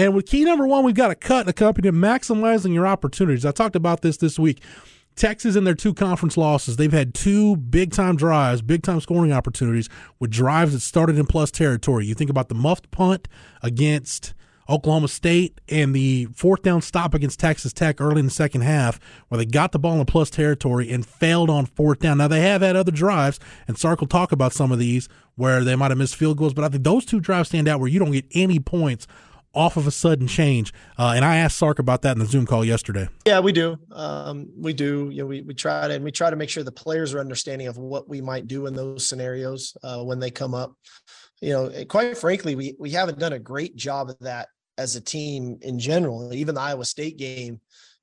And with key number one, we've got a cut accompanied maximizing your opportunities. I talked about this this week. Texas in their two conference losses, they've had two big time drives, big time scoring opportunities with drives that started in plus territory. You think about the muffed punt against Oklahoma State and the fourth down stop against Texas Tech early in the second half, where they got the ball in plus territory and failed on fourth down. Now they have had other drives, and Sark will talk about some of these where they might have missed field goals, but I think those two drives stand out where you don't get any points off of a sudden change. Uh, and I asked Sark about that in the Zoom call yesterday. Yeah, we do. Um, we do. You know, we, we try to, and we try to make sure the players are understanding of what we might do in those scenarios uh, when they come up. You know, quite frankly, we, we haven't done a great job of that as a team in general. Even the Iowa State game,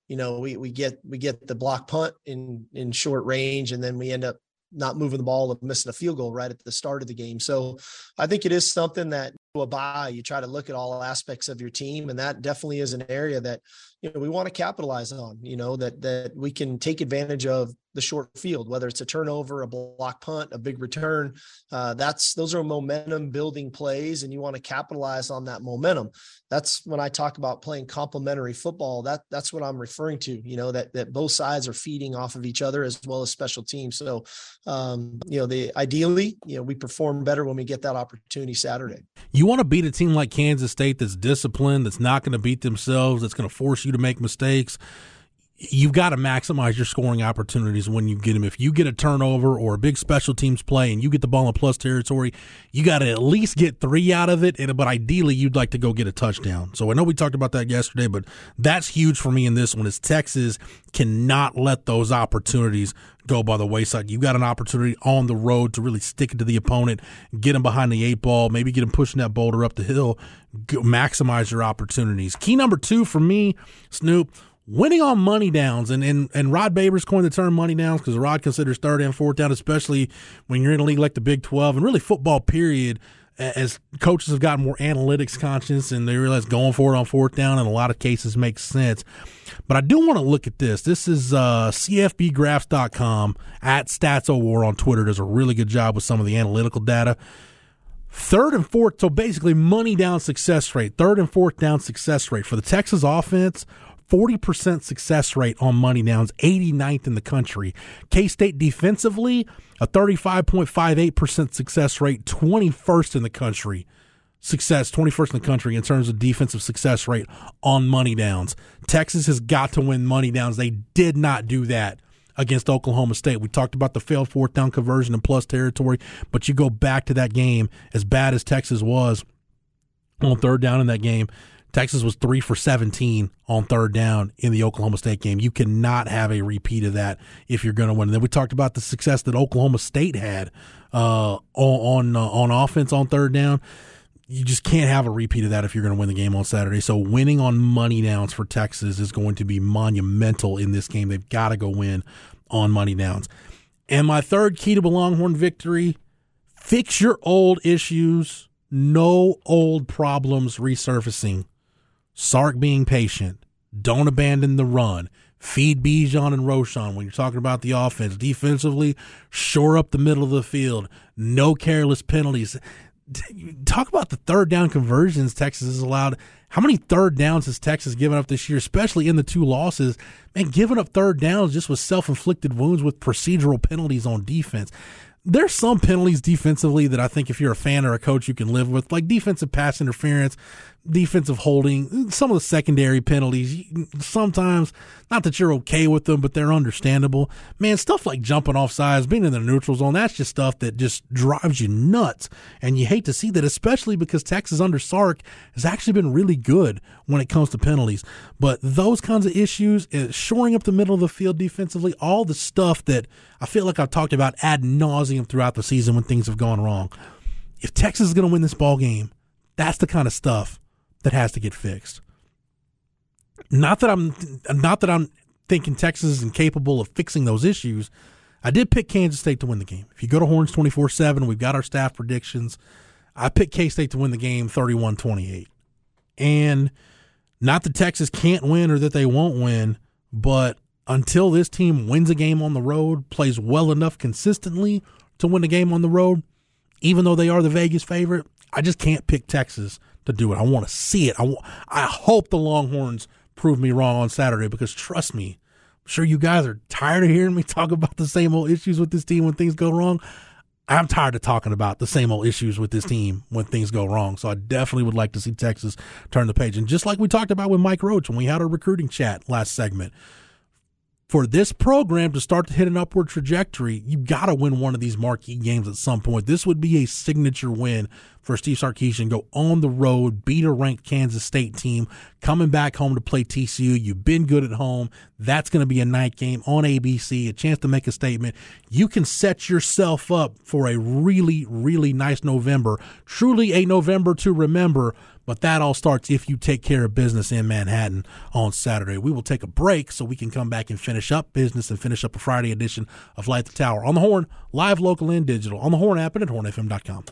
you know, we, we get, we get the block punt in, in short range, and then we end up not moving the ball and missing a field goal right at the start of the game. So I think it is something that a buy, you try to look at all aspects of your team, and that definitely is an area that you know we want to capitalize on. You know that that we can take advantage of the short field, whether it's a turnover, a block punt, a big return. Uh, that's those are momentum building plays, and you want to capitalize on that momentum. That's when I talk about playing complementary football. That that's what I'm referring to. You know that that both sides are feeding off of each other as well as special teams. So, um, you know, the ideally, you know, we perform better when we get that opportunity Saturday. You want to beat a team like Kansas State that's disciplined, that's not going to beat themselves, that's going to force you to make mistakes you've got to maximize your scoring opportunities when you get them. If you get a turnover or a big special teams play and you get the ball in plus territory, you got to at least get three out of it. And but ideally, you'd like to go get a touchdown. So I know we talked about that yesterday, but that's huge for me in this one. Is Texas cannot let those opportunities go by the wayside. You got an opportunity on the road to really stick it to the opponent, get them behind the eight ball, maybe get them pushing that boulder up the hill, maximize your opportunities. Key number two for me, Snoop winning on money downs and and, and Rod Babers coined the term money downs because Rod considers third and fourth down, especially when you're in a league like the Big Twelve and really football period. As coaches have gotten more analytics conscious and they realize going for it on fourth down in a lot of cases makes sense. But I do want to look at this. This is uh, CFBgraphs.com at StatsOWar on Twitter does a really good job with some of the analytical data. Third and fourth, so basically money down success rate, third and fourth down success rate for the Texas offense 40% success rate on money downs, 89th in the country. K State defensively, a 35.58% success rate, 21st in the country. Success, 21st in the country in terms of defensive success rate on money downs. Texas has got to win money downs. They did not do that against Oklahoma State. We talked about the failed fourth down conversion in plus territory, but you go back to that game, as bad as Texas was on third down in that game, Texas was three for 17 on third down in the Oklahoma State game. You cannot have a repeat of that if you're going to win. And then we talked about the success that Oklahoma State had uh, on uh, on offense on third down. You just can't have a repeat of that if you're going to win the game on Saturday. So winning on money downs for Texas is going to be monumental in this game. They've got to go win on money downs. And my third key to a Longhorn victory: fix your old issues. No old problems resurfacing Sark being patient. Don't abandon the run. Feed Bijan and Roschon when you're talking about the offense. Defensively, shore up the middle of the field. No careless penalties. Talk about the third down conversions Texas has allowed. How many third downs has Texas given up this year, especially in the two losses? Man, giving up third downs just with self inflicted wounds with procedural penalties on defense there's some penalties defensively that I think if you're a fan or a coach you can live with, like defensive pass interference, defensive holding, some of the secondary penalties. Sometimes, not that you're okay with them, but they're understandable. Man, stuff like jumping off sides, being in the neutral zone, that's just stuff that just drives you nuts. And you hate to see that, especially because Texas under Sark has actually been really good when it comes to penalties. But those kinds of issues, uh, shoring up the middle of the field defensively, all the stuff that I feel like I've talked about ad nauseum throughout the season when things have gone wrong. If Texas is going to win this ball game, that's the kind of stuff that has to get fixed. Not that I'm not that I'm thinking Texas is incapable of fixing those issues. I did pick Kansas State to win the game. If you go to Horns 24/7, we've got our staff predictions. I picked K State to win the game 31-28. And not that Texas can't win or that they won't win, but until this team wins a game on the road, plays well enough consistently to win a game on the road, even though they are the Vegas favorite, I just can't pick Texas to do it. I want to see it. I, w- I hope the Longhorns prove me wrong on Saturday because trust me, I'm sure you guys are tired of hearing me talk about the same old issues with this team when things go wrong. I'm tired of talking about the same old issues with this team when things go wrong. So I definitely would like to see Texas turn the page. And just like we talked about with Mike Roach when we had our recruiting chat last segment, for this program to start to hit an upward trajectory, you've got to win one of these marquee games at some point. This would be a signature win for Steve Sarkisian. Go on the road, beat a ranked Kansas State team, coming back home to play TCU. You've been good at home. That's going to be a night game on ABC, a chance to make a statement. You can set yourself up for a really, really nice November. Truly a November to remember but that all starts if you take care of business in Manhattan on Saturday. We will take a break so we can come back and finish up business and finish up a Friday edition of Light the Tower on the Horn, live, local, and digital, on the Horn app and at hornfm.com.